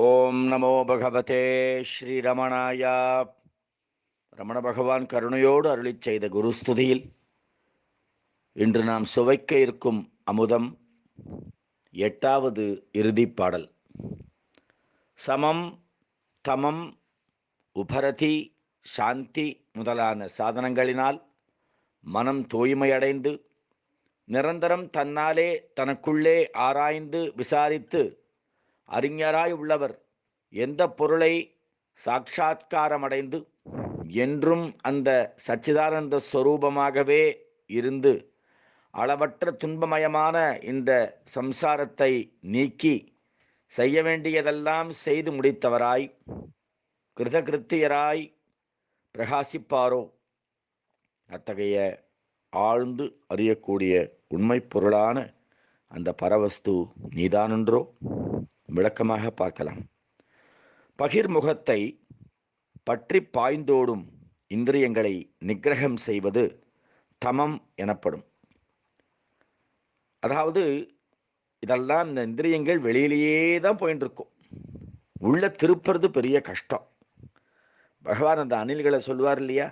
ஓம் நமோ பகவதே ஸ்ரீரமணாயா. ரமண பகவான் கருணையோடு அருளிச் செய்த குருஸ்துதியில் இன்று நாம் சுவைக்க இருக்கும் அமுதம் எட்டாவது இறுதிப் பாடல். சமம் தமம் உபரதி சாந்தி முதலான சாதனங்களினால் மனம் தூய்மையடைந்து நிரந்தரம் தன்னாலே தனக்குள்ளே ஆராய்ந்து விசாரித்து அறிஞராய் உள்ளவர். எந்த பொருளை சாட்சா்காரமடைந்து என்றும் அந்த சச்சிதானந்த ஸ்வரூபமாகவே இருந்து அளவற்ற துன்பமயமான இந்த சம்சாரத்தை நீக்கி செய்ய வேண்டியதெல்லாம் செய்து முடித்தவராய் கிருதகிருத்தியராய் பிரகாசிப்பாரோ? அத்தகைய ஆழ்ந்து அறியக்கூடிய உண்மை பொருளான அந்த பரவஸ்து நீதானென்றோ? விளக்கமாக பார்க்கலாம். பகிர்முகத்தை பற்றி பாய்ந்தோடும் இந்திரியங்களை நிகிரகம் செய்வது தமம் எனப்படும். அதாவது இதெல்லாம் இந்த இந்திரியங்கள் வெளியிலேயே தான் போயின்னு இருக்கும் உள்ள திருப்புறது பெரிய கஷ்டம். பகவான் அந்த அணில்களை சொல்லுவார் இல்லையா?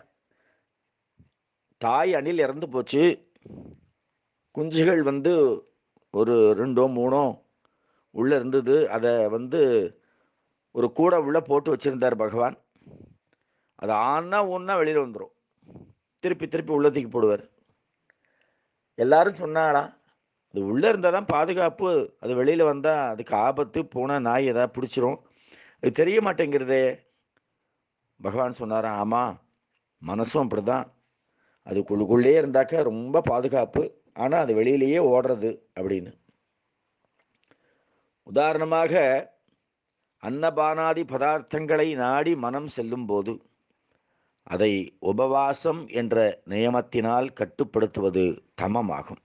தாய் அணில் இறந்து போச்சு. குஞ்சுகள் வந்து ஒரு ரெண்டோ மூணோ உள்ளே இருந்தது. அதை வந்து ஒரு கூடை உள்ளே போட்டு வச்சுருந்தார் பகவான். அது ஆனா ஒன்றா வெளியில் வந்துடும் திருப்பி திருப்பி உள்ளத்துக்கு போடுவார். எல்லாரும் சொன்னாலாம் அது உள்ளே இருந்தால் தான் பாதுகாப்பு. அது வெளியில் வந்தால் அதுக்கு ஆபத்து பூனை நாய் எதாவது பிடிச்சிரும். அது தெரிய மாட்டேங்கிறதே. பகவான் சொன்னாராம் ஆமாம் மனசும் அப்படி தான் அதுக்குள்ளுக்குள்ளே இருந்தாக்க ரொம்ப பாதுகாப்பு. ஆனால் அது வெளியிலேயே ஓடுறது அப்படின்னு. உதாரணமாக அன்னபானாதி பதார்த்தங்களை நாடி மனம் செல்லும்போது அதை உபவாசம் என்ற நியமத்தினால் கட்டுப்படுத்துவது தமமாகும்.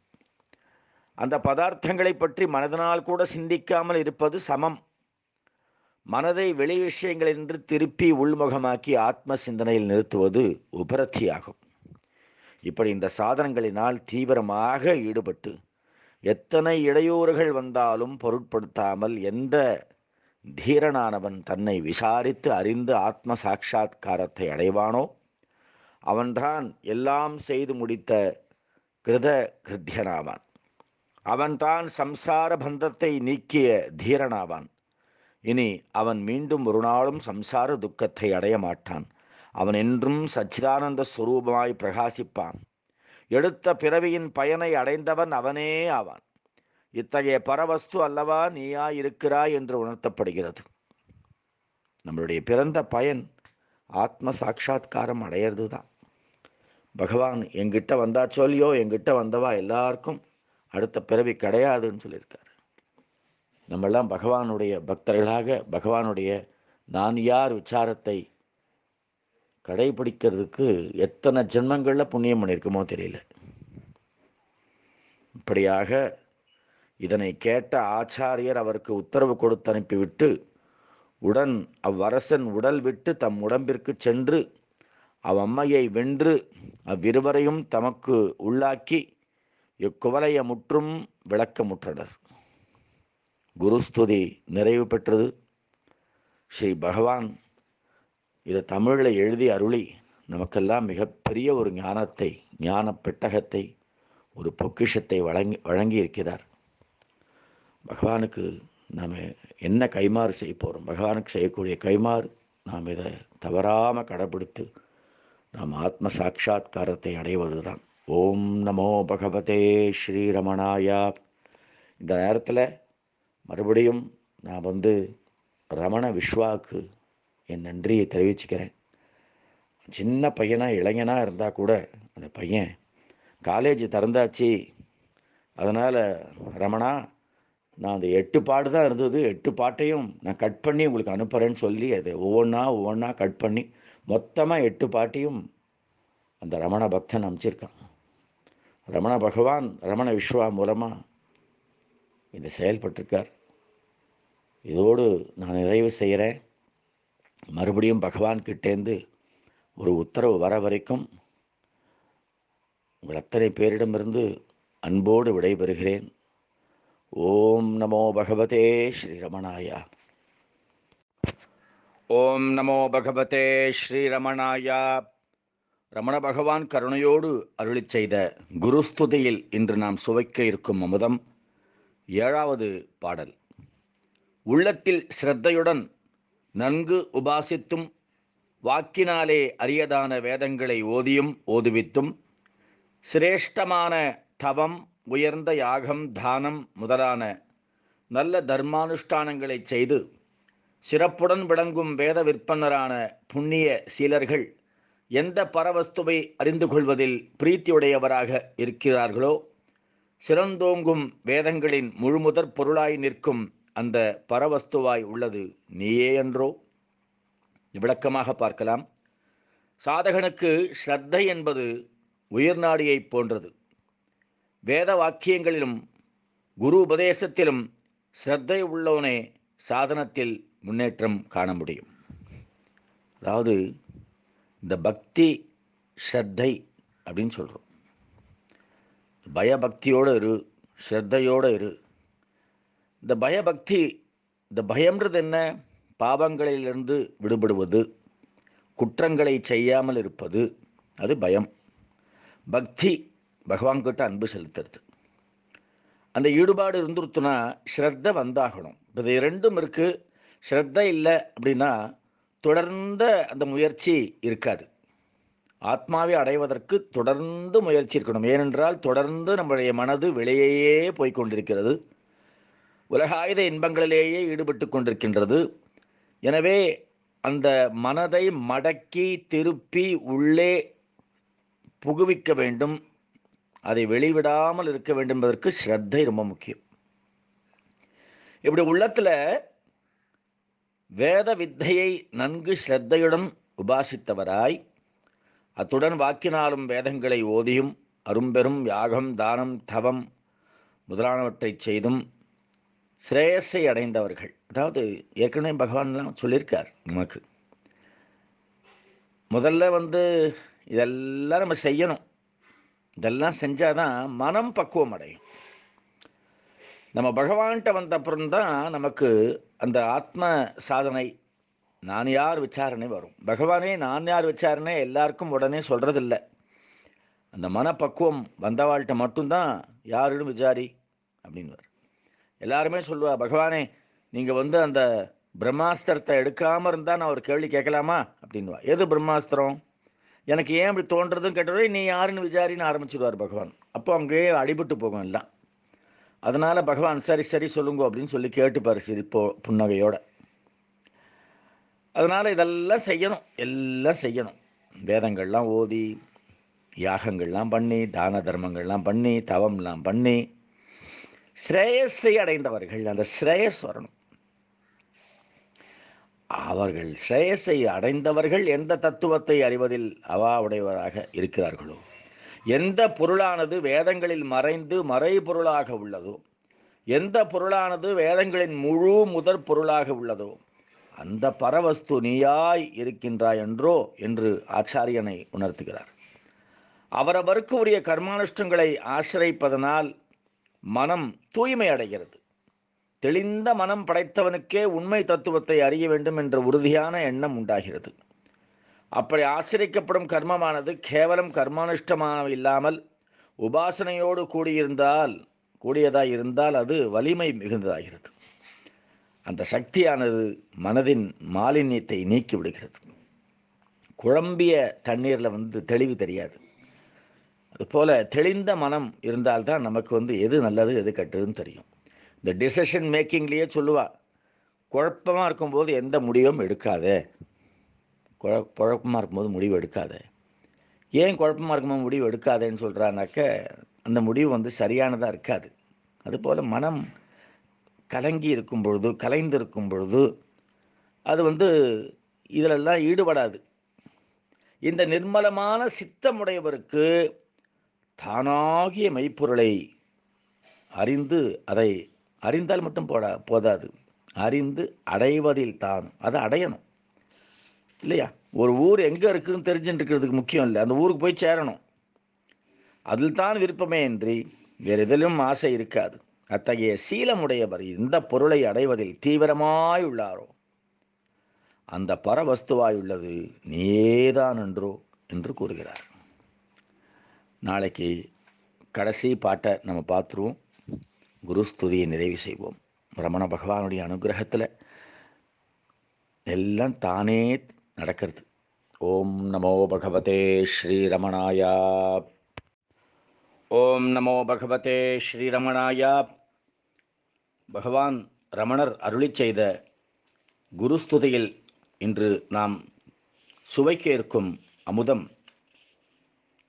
அந்த பதார்த்தங்களை பற்றி மனதினால் கூட சிந்திக்காமல் இருப்பது சமம். மனதை வெளி விஷயங்களின்று திருப்பி உள்முகமாக்கி ஆத்ம சிந்தனையில் நிறுத்துவது உபரத்தியாகும். இப்படி இந்த சாதனங்களினால் தீவிரமாக ஈடுபட்டு எத்தனை இடையூறுகள் வந்தாலும் பொருட்படுத்தாமல் எந்த தீரனானவன் தன்னை விசாரித்து அறிந்து ஆத்ம சாட்சா்காரத்தை அடைவானோ அவன்தான் எல்லாம் செய்து முடித்த கிருத கிருத்தியனாவான். அவன்தான் சம்சார பந்தத்தை நீக்கிய தீரனாவான். இனி அவன் மீண்டும் ஒரு நாளும் சம்சார துக்கத்தை அடைய மாட்டான். அவன் என்றும் சச்சிதானந்த ஸ்வரூபமாய் பிரகாசிப்பான். எடுத்த பிறவியின் பயனை அடைந்தவன் அவனே ஆவான். இத்தகைய பரவஸ்து அல்லவா நீயா இருக்கிறாய் என்று உணர்த்தப்படுகிறது. நம்மளுடைய பிறந்த பயன் ஆத்ம சாட்சா்காரம் அடையிறது தான் பகவான் எங்கிட்ட வந்தா சொல்லியோ எங்கிட்ட வந்தவா எல்லாருக்கும் அடுத்த பிறவி கிடையாதுன்னு சொல்லியிருக்காரு. நம்மெல்லாம் பகவானுடைய பக்தர்களாக பகவானுடைய நான் யார் விசாரத்தை கடைபிடிக்கிறதுக்கு எத்தனை ஜென்மங்களில் புண்ணியம் பண்ணியிருக்குமோ தெரியல. இப்படியாக இதனை கேட்ட ஆச்சாரியர் அவருக்கு உத்தரவு கொடுத்து அனுப்பிவிட்டு உடன் அவ்வரசன் உடல் விட்டு தம் உடம்பிற்கு சென்று அவ்வம்மையை வென்று அவ்விருவரையும் தமக்கு உள்ளாக்கி இக்குவலைய முற்றும் விளக்கமுற்றனர் குருஸ்துதி நிறைவு பெற்றது. ஸ்ரீ பகவான் இதை தமிழில் எழுதி அருளி நமக்கெல்லாம் மிகப்பெரிய ஒரு ஞானத்தை ஞான பெட்டகத்தை ஒரு பொக்கிஷத்தை வழங்கி வழங்கி இருக்கிறார் பகவானுக்கு நாம் என்ன கைமாறு செய்ய போகிறோம் பகவானுக்கு செய்யக்கூடிய கைமாறு நாம் இதை தவறாமல் கடைபிடித்து நாம் ஆத்ம சாட்சா்காரத்தை அடைவது தான் ஓம் நமோ பகவதே ஸ்ரீரமணாயா. இந்த நேரத்தில் மறுபடியும் நான் வந்து ரமண விஸ்வாவுக்கு என் நன்றியை தெரிவிச்சுக்கிறேன். சின்ன பையனாக இளைஞனாக இருந்தால் கூட அந்த பையன் காலேஜ் திறந்தாச்சு. அதனால் ரமணா நான் அந்த எட்டு பாட்டு தான் இருந்தது. எட்டு பாட்டையும் நான் கட் பண்ணி உங்களுக்கு அனுப்புகிறேன்னு சொல்லி அதை ஒவ்வொன்றா ஒவ்வொன்றா கட் பண்ணி மொத்தமாக எட்டு பாட்டையும் அந்த ரமண பக்தன் அமைச்சிருக்கான் ரமண பகவான் ரமண விஸ்வா மூலமாக இந்த செயல்பட்டிருக்கார். இதோடு நான் நிறைவு செய்கிறேன் மறுபடியும் பகவான் கிட்டேந்து ஒரு உத்தரவு வர வரைக்கும் உங்கள் அத்தனை பேரிடமிருந்து அன்போடு விடைபெறுகிறேன். ஓம் நமோ பகவதே ஸ்ரீரமணாயா. ஓம் நமோ பகவதே ஸ்ரீரமணாயா. ரமண பகவான் கருணையோடு அருளிச் செய்த குருஸ்துதியில் இன்று நாம் சுவைக்க இருக்கும் அமுதம் ஏழாவது பாடல். உள்ளத்தில் ஸ்ரத்தையுடன் நன்கு உபாசித்தும் வாக்கினாலே அரியதான வேதங்களை ஓதியும் ஓதுவித்தும் சிரேஷ்டமான தவம் உயர்ந்த யாகம் தானம் முதலான நல்ல தர்மானுஷ்டானங்களை செய்து சிறப்புடன் விளங்கும் வேத விற்பனரான புண்ணிய சீலர்கள் எந்த பரவஸ்துவை அறிந்து கொள்வதில் பிரீத்தியுடையவராக இருக்கிறார்களோ சிறந்தோங்கும் வேதங்களின் முழுமுதற் பொருளாய் நிற்கும் அந்த பரவஸ்துவாய் உள்ளது நீயே என்றோ? விளக்கமாக பார்க்கலாம். சாதகனுக்கு ஸ்ரத்தை என்பது உயிர்நாடியைப் போன்றது. வேத வாக்கியங்களிலும் குரு உபதேசத்திலும் ஸ்ரத்தை உள்ளவனே சாதனத்தில் முன்னேற்றம் காண முடியும். அதாவது இந்த பக்தி ஸ்ரத்தை அப்படின்னு சொல்கிறோம் பயபக்தியோடு இரு ஸ்ரத்தையோடு இரு. இந்த பயபக்தி இந்த பயம்ன்றது என்ன? பாவங்களிலிருந்து விடுபடுவது குற்றங்களை செய்யாமல் இருப்பது அது பயம். பக்தி பகவான் கிட்ட அன்பு செலுத்துறது. அந்த ஈடுபாடு இருந்துருத்துனா ஸ்ரத்த வந்தாகணும். இப்போ இது ரெண்டும் இருக்குது ஸ்ரத்த இல்லை அப்படின்னா தொடர்ந்த அந்த முயற்சி இருக்காது. ஆத்மாவை அடைவதற்கு தொடர்ந்து முயற்சி இருக்கணும். ஏனென்றால் தொடர்ந்து நம்முடைய மனது வெளியேயே போய்கொண்டிருக்கிறது உலகாயுத இன்பங்களிலேயே ஈடுபட்டு கொண்டிருக்கின்றது. எனவே அந்த மனதை மடக்கி திருப்பி உள்ளே புகுவிக்க வேண்டும். அதை வெளிவிடாமல் இருக்க வேண்டும் என்பதற்கு ஸ்ரத்தை ரொம்ப முக்கியம். இப்படி உள்ளத்தில் வேத வித்தையை நன்கு ஸ்ரத்தையுடன் உபாசித்தவராய் அத்துடன் வாக்கினாலும் வேதங்களை ஓதியும் அரும்பெரும் யாகம் தானம் தவம் முதலானவற்றை செய்தும் சிரேயஸை அடைந்தவர்கள். அதாவது ஏற்கனவே பகவான்லாம் சொல்லியிருக்கார் நமக்கு. முதல்ல வந்து இதெல்லாம் நம்ம செய்யணும். இதெல்லாம் செஞ்சால் தான் மனம் பக்குவம் அடையும். நம்ம பகவான்கிட்ட வந்த அப்புறம்தான் நமக்கு அந்த ஆத்ம சாதனை நான் யார் விசாரணை வரும். பகவானே நான் யார் விசாரணை எல்லாருக்கும் உடனே சொல்கிறதில்ல அந்த மனப்பக்குவம் வந்தவாள்கிட்ட மட்டும்தான் யாருன்னு விசாரி அப்படின்வார் எல்லாருமே சொல்லுவா பகவானே நீங்கள் வந்து அந்த பிரம்மாஸ்திரத்தை எடுக்காமல் இருந்தால் நான் ஒரு கேள்வி கேட்கலாமா? அப்படின்வா எது பிரம்மாஸ்திரம்? எனக்கு ஏன் அப்படி தோன்றதுன்னு கேட்டவரே நீ யாருன்னு விசாரின்னு ஆரம்பிச்சிடுவார் பகவான். அப்போ அங்கேயே அடிபட்டு போகும் எல்லாம். அதனால் பகவான் சரி சரி சொல்லுங்க அப்படின்னு சொல்லி கேட்டுப்பார் சிரிப்போ புன்னகையோட. அதனால் இதெல்லாம் செய்யணும் எல்லாம் செய்யணும். வேதங்கள்லாம் ஓதி யாகங்கள்லாம் பண்ணி தான தர்மங்கள்லாம் பண்ணி தவம்லாம் பண்ணி ஸ்ரேயஸை அடைந்தவர்கள் அந்த ஸ்ரேயஸ் வரணும். அவர்கள் ஸ்ரேயஸை அடைந்தவர்கள் எந்த தத்துவத்தை அறிவதில் அவா உடையவராக இருக்கிறார்களோ எந்த பொருளானது வேதங்களில் மறைந்து மறைபொருளாக உள்ளதோ எந்த பொருளானது வேதங்களின் முழு முதற் பொருளாக உள்ளதோ அந்த பரவஸ்து நீயாய் இருக்கின்றாய் என்றோ என்று ஆச்சாரியனை உணர்த்துகிறார். அவரவருக்கு உரிய கர்மானுஷ்டங்களை ஆசிரிப்பதனால் மனம் தூய்மை அடைகிறது. தெளிந்த மனம் படைத்தவனுக்கே உண்மை தத்துவத்தை அறிய வேண்டும் என்ற உறுதியான எண்ணம் உண்டாகிறது. அப்படி ஆசிரிக்கப்படும் கர்மமானது கேவலம் கர்மானுஷ்டமான இல்லாமல் உபாசனையோடு கூடியிருந்தால் கூடியதாக இருந்தால் அது வலிமை மிகுந்ததாகிறது. அந்த சக்தியானது மனதின் மாலின்யத்தை நீக்கி விடுகிறது. குழம்பிய தண்ணீரில் வந்து தெளிவு தெரியாது. அதுபோல் தெளிந்த மனம் இருந்தால்தான் நமக்கு வந்து எது நல்லது எது கெட்டதுன்னு தெரியும். இந்த டிசிஷன் மேக்கிங்லேயே சொல்லுவா குழப்பமாக இருக்கும்போது எந்த முடிவும் எடுக்காதே. குழ குழப்பமாக இருக்கும்போது முடிவு எடுக்காதே. ஏன் குழப்பமாக இருக்கும்போது முடிவு எடுக்காதேன்னு சொல்கிறானாக்க அந்த முடிவு வந்து சரியானதாக இருக்காது. அதுபோல் மனம் கலங்கி இருக்கும் பொழுது கலைந்து இருக்கும் பொழுது அது வந்து இதிலெல்லாம் ஈடுபடாது. இந்த நிர்மலமான சித்தமுடையவருக்கு தானாகிய மெய்ப்பொருளை அறிந்து அதை அறிந்தால் மட்டும் போடா போதாது. அறிந்து அடைவதில் தான். அதை அடையணும். இல்லையா? ஒரு ஊர் எங்கே இருக்குன்னு தெரிஞ்சுட்டு இருக்கிறதுக்கு முக்கியம் இல்லை. அந்த ஊருக்கு போய் சேரணும். அதில் தான் விருப்பமே இன்றி வேறு எதிலும் ஆசை இருக்காது. அத்தகைய சீலமுடையவர் இந்த பொருளை அடைவதில் தீவிரமாய் உள்ளாரோ? அந்த பரவஸ்துவாயுள்ளது நீதான் என்றோ என்று கூறுகிறார். நாளைக்கு கடைசி பாட்டை நம்ம பார்த்துருவோம். குருஸ்துதியை நிறைவு செய்வோம். ரமண பகவானுடைய அனுகிரகத்தில் எல்லாம் தானே நடக்கிறது. ஓம் நமோ பகவதே ஸ்ரீரமணாயா ஓம் நமோ பகவதே ஸ்ரீரமணாயா பகவான் ரமணர் அருளி செய்த குருஸ்துதியில் இன்று நாம் சுவைக்க இருக்கும் அமுதம்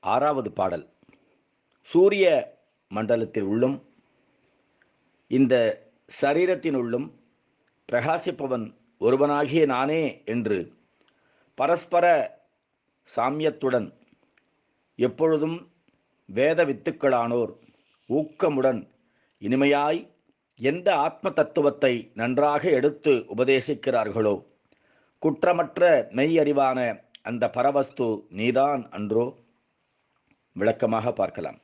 ஆறாவது பாடல். சூரிய மண்டலத்தில் உள்ளும் இந்த சரீரத்தினுள்ளும் பிரகாசிப்பவன் ஒருவனாகிய நானே என்று பரஸ்பர சாமியத்துடன் எப்பொழுதும் வேத வித்துக்களானோர் ஊக்கமுடன் இனிமையாய் எந்த ஆத்ம தத்துவத்தை நன்றாக எடுத்து உபதேசிக்கிறார்களோ குற்றமற்ற மெய் அறிவான அந்த பரவஸ்து நீதான் அன்றோ? விளக்கமாக பார்க்கலாம்.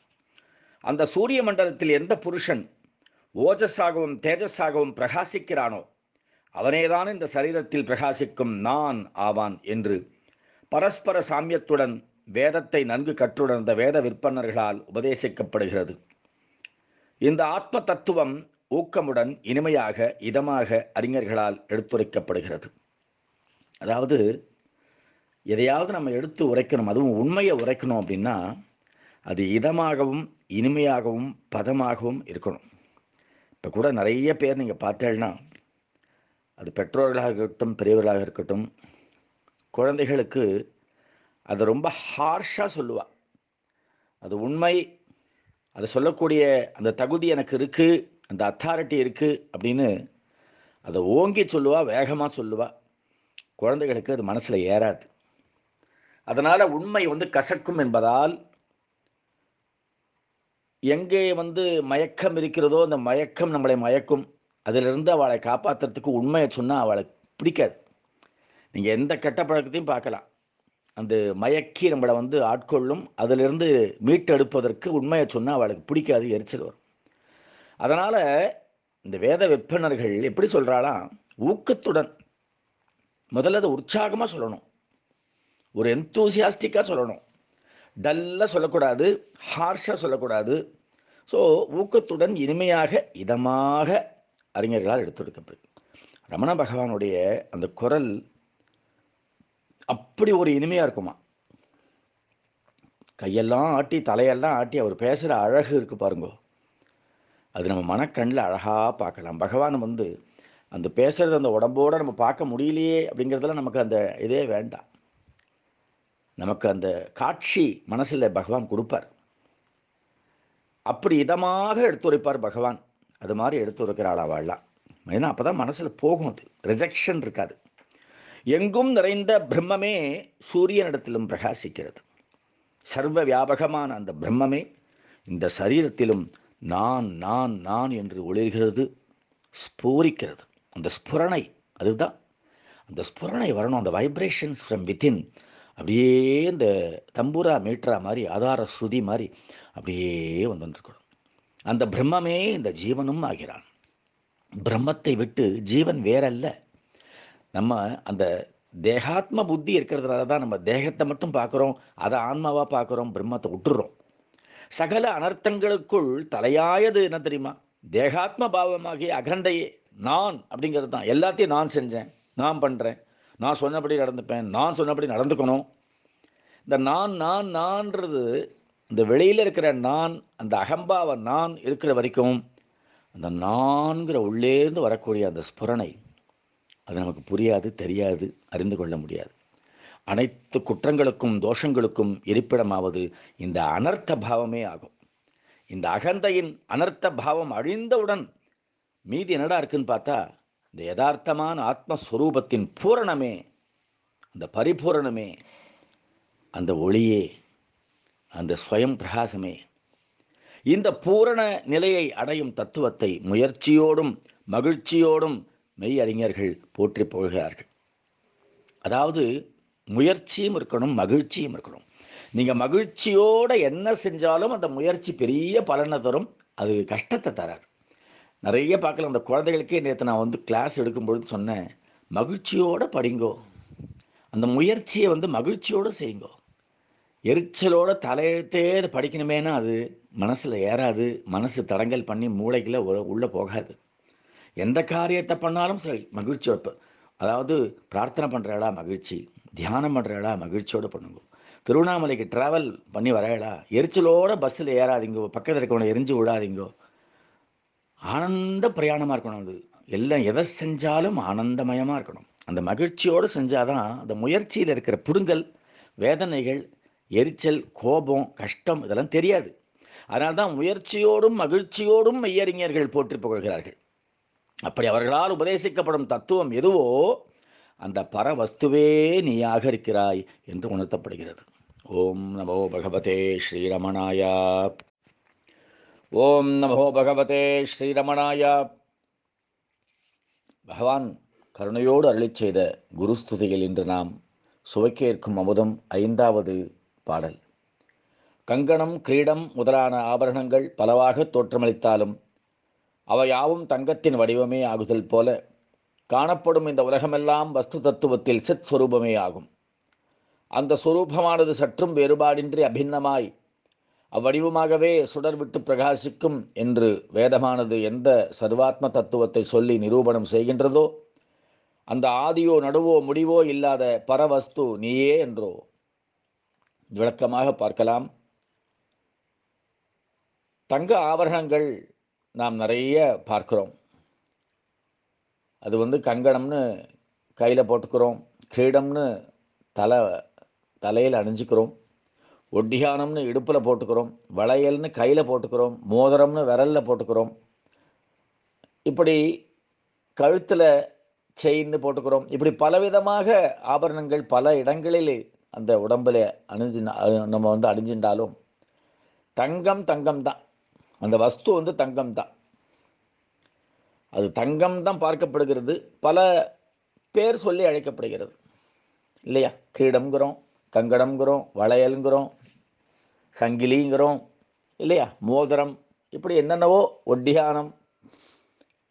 அந்த சூரிய மண்டலத்தில் எந்த புருஷன் ஓஜஸாகவும் தேஜஸாகவும் பிரகாசிக்கிறானோ அவனேதான் இந்த சரீரத்தில் பிரகாசிக்கும் நான் ஆவான் என்று பரஸ்பர சாமியத்துடன் வேதத்தை நன்கு கற்றுணர்ந்த வேத விற்பனர்களால் உபதேசிக்கப்படுகிறது. இந்த ஆத்ம தத்துவம் ஊக்கமுடன் இனிமையாக இதமாக அறிஞர்களால் எடுத்துரைக்கப்படுகிறது. அதாவது எதையாவது நம்ம எடுத்து உரைக்கணும் அதுவும் உண்மையை உரைக்கணும் அப்படின்னா அது இதமாகவும் இனிமையாகவும் பதமாகவும் இருக்கணும். இப்போ கூட நிறைய பேர் நீங்கள் பார்த்தேன்னா அது பெற்றோர்களாக இருக்கட்டும் பெரியவர்களாக இருக்கட்டும் குழந்தைகளுக்கு அது ரொம்ப ஹார்ஷாக சொல்லுவாள் அது உண்மை அதை சொல்லக்கூடிய அந்த தகுதி எனக்கு இருக்குது அந்த அத்தாரிட்டி இருக்குது அப்படின்னு அதை ஓங்கி சொல்லுவா வேகமாக சொல்லுவா. குழந்தைகளுக்கு அது மனசில் ஏறாது. அதனால் உண்மை வந்து கசக்கும் என்பதால் எங்கே வந்து மயக்கம் இருக்கிறதோ அந்த மயக்கம் நம்மளை மயக்கும். அதிலிருந்து அவளை காப்பாற்றுறதுக்கு உண்மையை சொன்னால் அவளை பிடிக்காது. நீங்கள் எந்த கெட்ட பழக்கத்தையும் பார்க்கலாம். அந்த மயக்கி நம்மளை வந்து ஆட்கொள்ளும். அதிலிருந்து மீட்டெடுப்பதற்கு உண்மையை சொன்னால் அவளுக்கு பிடிக்காது எரிச்சல் வரும். அதனால் இந்த வேத விற்பனர்கள் எப்படி சொல்கிறாலாம் ஊக்கத்துடன் முதல்ல அதை உற்சாகமாக சொல்லணும். ஒரு எந்தூசியாஸ்டிக்காக சொல்லணும். டல்லாக சொல்லக்கூடாது ஹார்ஷாக சொல்லக்கூடாது. ஸோ ஊக்கத்துடன் இனிமையாக இதமாக அறிஞர்களால் எடுத்துரைக்கப்படுது ரமண பகவானுடைய அந்த குரல் அப்படி ஒரு இனிமையாக இருக்குமா? கையெல்லாம் ஆட்டி தலையெல்லாம் ஆட்டி அவர் பேசுகிற அழகு இருக்கு பாருங்கோ. அது நம்ம மனக்கண்ணில் அழகாக பார்க்கலாம். பகவான் வந்து அந்த பேசுகிறது அந்த உடம்போடு நம்ம பார்க்க முடியலையே அப்படிங்கிறதுல நமக்கு அந்த இதே வேண்டாம். நமக்கு அந்த காட்சி மனசில் பகவான் கொடுப்பார். அப்படி இதமாக எடுத்துரைப்பார் பகவான். அது மாதிரி எடுத்துரைக்கிறாள் அவள்லாம் ஏன்னா அப்போ தான் மனசில் போகும் அது. ரிஜெக்ஷன் இருக்காது. எங்கும் நிறைந்த பிரம்மமே சூரியனிடத்திலும் பிரகாசிக்கிறது. சர்வ வியாபகமான அந்த பிரம்மமே இந்த சரீரத்திலும் நான் நான் நான் என்று ஒளிர்கிறது ஸ்பூரிக்கிறது. அந்த ஸ்புரணை அதுதான். அந்த ஸ்புரணை வரணும். அந்த வைப்ரேஷன்ஸ் ஃப்ரம் வித்தின் அப்படியே இந்த தம்பூரா மீட்ரா மாதிரி ஆதார ஸ்ருதி மாதிரி அப்படியே வந்துருக்கணும் அந்த பிரம்மமே இந்த ஜீவனும் ஆகிறான். பிரம்மத்தை விட்டு ஜீவன் வேறல்ல. நம்ம அந்த தேகாத்ம புத்தி இருக்கிறதுனால தான் நம்ம தேகத்தை மட்டும் பார்க்குறோம் அதை ஆன்மாவாக பார்க்குறோம் பிரம்மத்தை விட்டுறோம். சகல அனர்த்தங்களுக்குள் தலையாயது என்ன தெரியுமா? தேகாத்ம பாவமாகிய அகண்டையே நான் அப்படிங்கிறது தான். எல்லாத்தையும் நான் செஞ்சேன். நான் பண்ணுறேன் நான் சொன்னபடி நடந்துப்பேன் நான் சொன்னபடி நடந்துக்கணும். இந்த நான் நான் நான்றது இந்த வெளியில் இருக்கிற நான் அந்த அகம்பாவ நான் இருக்கிற வரைக்கும் அந்த நான்கிற உள்ளேருந்து வரக்கூடிய அந்த ஸ்புரணை அது நமக்கு புரியாது தெரியாது அறிந்து கொள்ள முடியாது. அனைத்து குற்றங்களுக்கும் தோஷங்களுக்கும் இருப்பிடமாவது இந்த அனர்த்த பாவமே ஆகும். இந்த அகந்தையின் அனர்த்த பாவம் அழிந்தவுடன் மீதி என்னடா இருக்குன்னு பார்த்தா இந்த யதார்த்தமான ஆத்மஸ்வரூபத்தின் பூரணமே அந்த பரிபூரணமே அந்த ஒளியே அந்த ஸ்வயம் பிரகாசமே. இந்த பூரண நிலையை அடையும் தத்துவத்தை முயற்சியோடும் மகிழ்ச்சியோடும் மெய் அறிஞர்கள் போற்றி போகிறார்கள். அதாவது முயற்சியும் இருக்கணும் மகிழ்ச்சியும் இருக்கணும். நீங்கள் மகிழ்ச்சியோடு என்ன செஞ்சாலும் அந்த முயற்சி பெரிய பலனை தரும் அது கஷ்டத்தை தராது. நிறைய பார்க்கலாம். அந்த குழந்தைகளுக்கே நேற்று நான் வந்து கிளாஸ் எடுக்கும்பொழுது சொன்னேன் மகிழ்ச்சியோடு படிங்கோ. அந்த முயற்சியை வந்து மகிழ்ச்சியோடு செய்யுங்கோ எரிச்சலோட தலையெழுத்தே அது படிக்கணுமேனா அது மனசில் ஏறாது. மனசு தடங்கல் பண்ணி மூளைக்குள்ள உள்ளே போகாது. எந்த காரியத்தை பண்ணாலும் சரி மகிழ்ச்சியோட அதாவது பிரார்த்தனை பண்ணுறாளா மகிழ்ச்சி. தியானம் பண்ணுறாளா மகிழ்ச்சியோடு பண்ணுங்க. திருவண்ணாமலைக்கு ட்ராவல் பண்ணி வரையலா எரிச்சலோட பஸ்ஸில் ஏறாதீங்கோ. பக்கத்தில் இருக்கவனை எரிஞ்சு விடாதீங்கோ. ஆனந்த பிரயாணமாக இருக்கணும் அது. எல்லாம் எதை செஞ்சாலும் ஆனந்தமயமாக இருக்கணும். அந்த மகிழ்ச்சியோடு செஞ்சாதான் அந்த முயற்சியில் இருக்கிற புடுங்கல் வேதனைகள் எரிச்சல் கோபம் கஷ்டம் இதெல்லாம் தெரியாது. அதனால தான் முயற்சியோடும் மகிழ்ச்சியோடும் மெய்யறிஞர்கள் போற்றி புகழ்கிறார்கள். அப்படி அவர்களால் உபதேசிக்கப்படும் தத்துவம் எதுவோ அந்த பரவஸ்துவே நீயாக இருக்கிறாய் என்று உணர்த்தப்படுகிறது. ஓம் நமோ பகவதே ஸ்ரீரமணாயா ஓம் நமோ பகவதே ஸ்ரீரமணாயா. பகவான் கருணையோடு அருளிச் செய்த குருஸ்துதியில் இன்று நாம் சுவைக்கேற்கும் அமுதம் ஐந்தாவது பாடல். கங்கணம் கிரீடம் முதலான ஆபரணங்கள் பலவாக தோற்றமளித்தாலும் அவையாவும் தங்கத்தின் வடிவமே ஆகுதல் போல காணப்படும் இந்த உலகமெல்லாம் வஸ்து தத்துவத்தில் சித் சுரூபமே ஆகும். அந்த சுரூபமானது சற்றும் வேறுபாடின்றி அபின்னமாய் அவ்வடிவமாகவே சுடர் விட்டு பிரகாசிக்கும் என்று வேதமானது எந்த சர்வாத்ம தத்துவத்தை சொல்லி நிரூபணம் செய்கின்றதோ அந்த ஆதியோ நடுவோ முடிவோ இல்லாத பரவஸ்து நீயே என்றோ விளக்கமாக பார்க்கலாம். தங்க ஆபரணங்கள் நாம் நிறைய பார்க்குறோம். அது வந்து கங்கணம்னு கையில் போட்டுக்கிறோம் கிரீடம்னு தலை தலையில் அணிஞ்சிக்கிறோம். ஒட்டியானம்னு இடுப்பில் போட்டுக்கிறோம் வளையல்னு கையில் போட்டுக்கிறோம் மோதிரம்னு விரலில் போட்டுக்கிறோம். இப்படி கழுத்தில் செயின்னு போட்டுக்கிறோம். இப்படி பலவிதமாக ஆபரணங்கள் பல இடங்களில் அந்த உடம்பில் அணிஞ்சு நம்ம வந்து அணிஞ்சின்றாலும் தங்கம் தங்கம் தான். அந்த வஸ்து வந்து தங்கம் தான். அது தங்கம் தான் பார்க்கப்படுகிறது. பல பேர் சொல்லி அழைக்கப்படுகிறது. இல்லையா? கிரீடம்ங்கிறோம் கங்கடம்ங்கிறோம் வளையலுங்கிறோம் சங்கிலிங்கிறோம் இல்லையா? மோதிரம் இப்படி என்னென்னவோ ஒட்டியானம்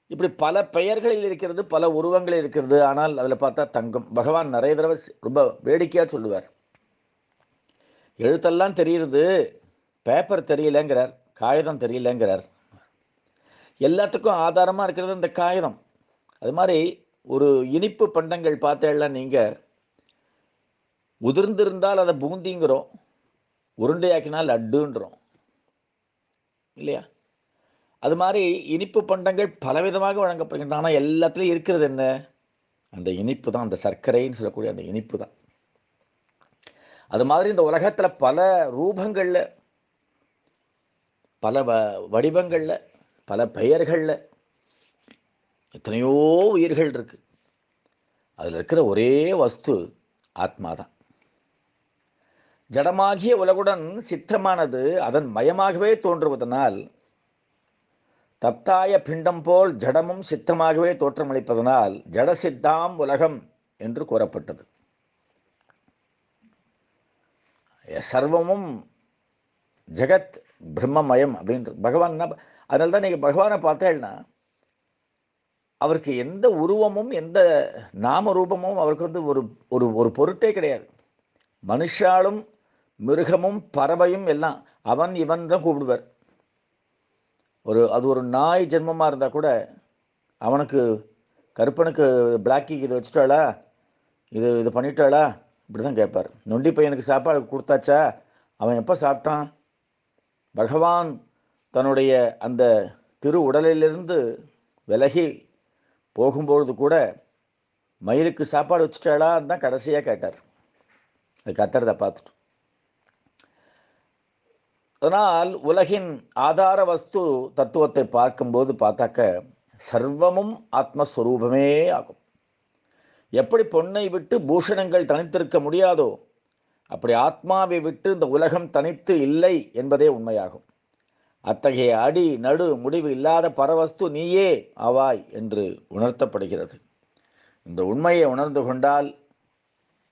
இப்படி பல பெயர்களில் இருக்கிறது பல உருவங்களில் இருக்கிறது. ஆனால் அதில் பார்த்தா தங்கம். பகவான் நிறைய தடவை ரொம்ப வேடிக்கையாக சொல்லுவார். எழுத்தெல்லாம் தெரியுது. பேப்பர் தெரியலங்கிறார். காகிதம் தெரியலங்கிறார். எல்லாத்துக்கும் ஆதாரமாக இருக்கிறது இந்த காகிதம். அது மாதிரி ஒரு இனிப்பு பண்டங்கள் பார்த்தேன்னா நீங்கள் உதிர்ந்திருந்தால் அதை பூந்திங்கிறோம். உருண்டையாக்கினால் லட்டுன்றோம். இல்லையா? அது மாதிரி இனிப்பு பண்டங்கள் பலவிதமாக வழங்கப்படுகின்றன. ஆனால் எல்லாத்துலேயும் இருக்கிறது என்ன? அந்த இனிப்பு தான் அந்த சர்க்கரைன்னு சொல்லக்கூடிய அந்த இனிப்பு தான். அது மாதிரி இந்த உலகத்தில் பல ரூபங்களில் பல வ வடிவங்களில் பல பெயர்களில் எத்தனையோ உயிர்கள் இருக்குது அதில் இருக்கிற ஒரே வஸ்து ஆத்மா தான். ஜடமாகிய உலகுடன் சித்தமானது அதன் மயமாகவே தோன்றுவதனால் தப்தாய பிண்டம் போல் ஜடமும் சித்தமாகவே தோற்றமளிப்பதனால் ஜட சித்தாம் உலகம் என்று கூறப்பட்டது. சர்வமும் ஜெகத் பிரம்மமயம் அப்படின்ற பகவான் என்ன அதனால தான் நீங்கள் பகவானை பார்த்தேன்னா அவருக்கு எந்த உருவமும் எந்த நாம ரூபமும் அவருக்கு வந்து ஒரு ஒரு ஒரு பொருட்டே கிடையாது. மனுஷாலும் மிருகமும் பறவையும் எல்லாம் அவன் இவன் தான் கூப்பிடுவார். ஒரு அது ஒரு நாய் ஜென்மமாக இருந்தால் கூட அவனுக்கு கருப்பனுக்கு பிளாக்கிக்கு இது வச்சுட்டாளா? இது இது பண்ணிட்டாளா? இப்படி தான் கேட்பார். நொண்டி பையனுக்கு சாப்பாடு கொடுத்தாச்சா? அவன் எப்போ சாப்பிட்டான்? பகவான் தன்னுடைய அந்த திரு உடலிலிருந்து விலகி போகும்பொழுது கூட மயிலுக்கு சாப்பாடு வச்சுட்டாளான்னு தான் கடைசியாக கேட்டார். அது கத்துறதை பார்த்துட்டு. அதனால் உலகின் ஆதார வஸ்து தத்துவத்தை பார்க்கும்போது பார்த்தாக்க சர்வமும் ஆத்மஸ்வரூபமே ஆகும். எப்படி பொன்னை விட்டு பூஷணங்கள் தனித்திருக்க முடியாதோ அப்படி ஆத்மாவை விட்டு இந்த உலகம் தனித்து இல்லை என்பதே உண்மையாகும். அத்தகைய அடி நடு முடிவு இல்லாத பரவஸ்து நீயே ஆவாய் என்று உணர்த்தப்படுகிறது. இந்த உண்மையை உணர்ந்து கொண்டால்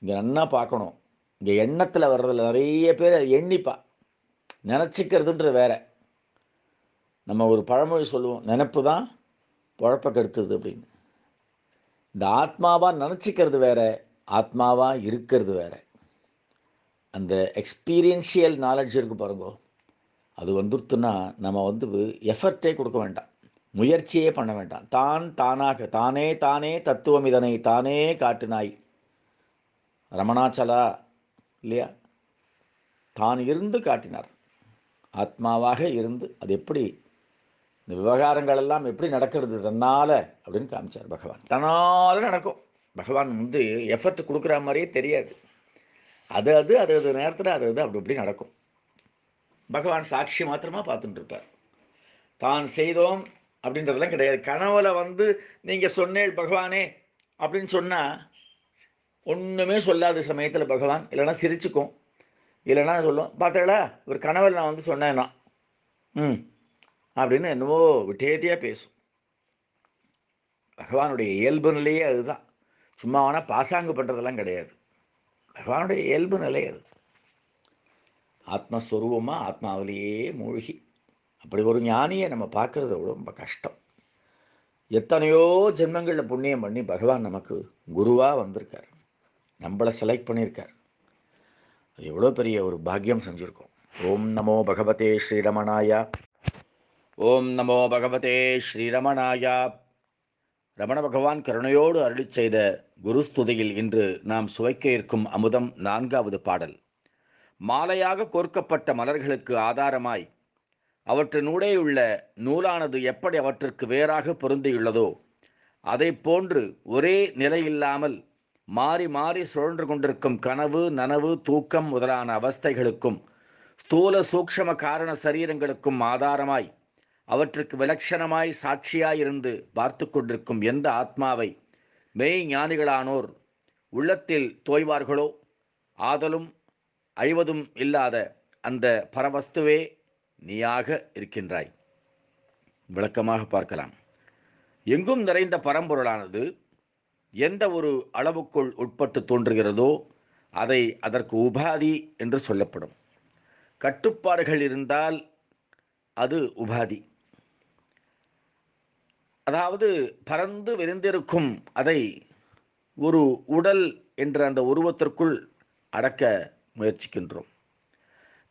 இங்கே நன்னா பார்க்கணும். இங்கே எண்ணத்தில் வர்றதில் நிறைய பேர் எண்ணிப்பா. நினச்சிக்கிறதுன்ற வேற. நம்ம ஒரு பழமொழி சொல்லுவோம் நினப்பு தான் குழப்ப கெடுத்தது அப்படின்னு. இந்த ஆத்மாவாக நினச்சிக்கிறது வேற ஆத்மாவாக இருக்கிறது வேற. அந்த எக்ஸ்பீரியன்ஷியல் நாலெட்ஜ் இருக்கு பாருங்க. அது வந்துருத்துன்னா நம்ம வந்து எஃபர்ட்டே கொடுக்க வேண்டாம். முயற்சியே பண்ண வேண்டாம். தான் தானாக தானே தானே தத்துவம் இதனை தானே காட்டினாய். ரமணாச்சலா இல்லையா? தான் இருந்து காட்டினார். ஆத்மாவாக இருந்து அது எப்படி இந்த விவகாரங்கள் எல்லாம் எப்படி நடக்கிறது தன்னால் அப்படின்னு காமிச்சார் பகவான். தன்னால் நடக்கும். பகவான் வந்து எஃபர்ட் கொடுக்குற மாதிரியே தெரியாது. அது அது அது அது நேரத்தில் அது அது அப்படி இப்படி நடக்கும். பகவான் சாட்சி மாத்திரமாக பார்த்துட்டு இருப்பார். தான் செய்தோம் அப்படின்றதெல்லாம் கிடையாது. கனவுல வந்து நீங்கள் சொன்னேள் பகவானே அப்படின்னு சொன்னால் ஒன்றுமே சொல்லாத சமயத்தில் பகவான் இல்லைன்னா சிரிச்சுக்கும். இல்லைன்னா சொல்லுவோம் பார்த்தீங்களா ஒரு கணவர் நான் வந்து சொன்னேன்னா. ம். அப்படின்னு என்னவோ விட்டேதியாக பேசும். பகவானுடைய இயல்பு நிலையே அதுதான். சும்மா வேணால் பாசாங்கு பண்ணுறதெல்லாம் கிடையாது. பகவானுடைய இயல்பு நிலை அது. ஆத்மஸ்வரூபமாக ஆத்மாவிலேயே மூழ்கி. அப்படி ஒரு ஞானியை நம்ம பார்க்குறது ரொம்ப கஷ்டம். எத்தனையோ ஜென்மங்களில் புண்ணியம் பண்ணி பகவான் நமக்கு குருவாக வந்திருக்கார். நம்மளை செலக்ட் பண்ணியிருக்கார். அது எவ்வளோ பெரிய ஒரு பாக்கியம் செஞ்சுருக்கோம். ஓம் நமோ பகவதே ஸ்ரீரமணாயா. ஓம் நமோ பகவதே ஸ்ரீரமணாயா. ரமண பகவான் கருணையோடு அருளி செய்த குருஸ்துதியில் இன்று நாம் சுவைக்க இருக்கும் அமுதம் நான்காவது பாடல். மாலையாக கோர்க்கப்பட்ட மலர்களுக்கு ஆதாரமாய் அவற்றினூடேயுள்ள நூலானது எப்படி அவற்றிற்கு வேறாக பொருந்தியுள்ளதோ அதை போன்று ஒரே நிலையில்லாமல் மாறி மாறி சுழன்று கொண்டிருக்கும் கனவு நனவு தூக்கம் முதலான அவஸ்தைகளுக்கும் ஸ்தூல சூக்ஷம காரண சரீரங்களுக்கும் ஆதாரமாய் அவற்றுக்கு விலட்சணமாய் சாட்சியாயிருந்து பார்த்து கொண்டிருக்கும் எந்த ஆத்மாவை மெய் ஞானிகளானோர் உள்ளத்தில் தோய்வார்களோ ஆதலும் அழிவதும் இல்லாத அந்த பரவஸ்துவே நீயாக இருக்கின்றாய். விளக்கமாக பார்க்கலாம். எங்கும் நிறைந்த பரம்பொருளானது எந்த ஒரு அளவுக்குள் உட்பட்டு தோன்றுகிறதோ அதை அதற்கு உபாதி என்று சொல்லப்படும். கட்டுப்பாடுகள் இருந்தால் அது உபாதி. அதாவது பறந்து விரிந்திருக்கும் அதை ஒரு உடல் என்ற அந்த உருவத்திற்குள் அடக்க முயற்சிக்கின்றோம்.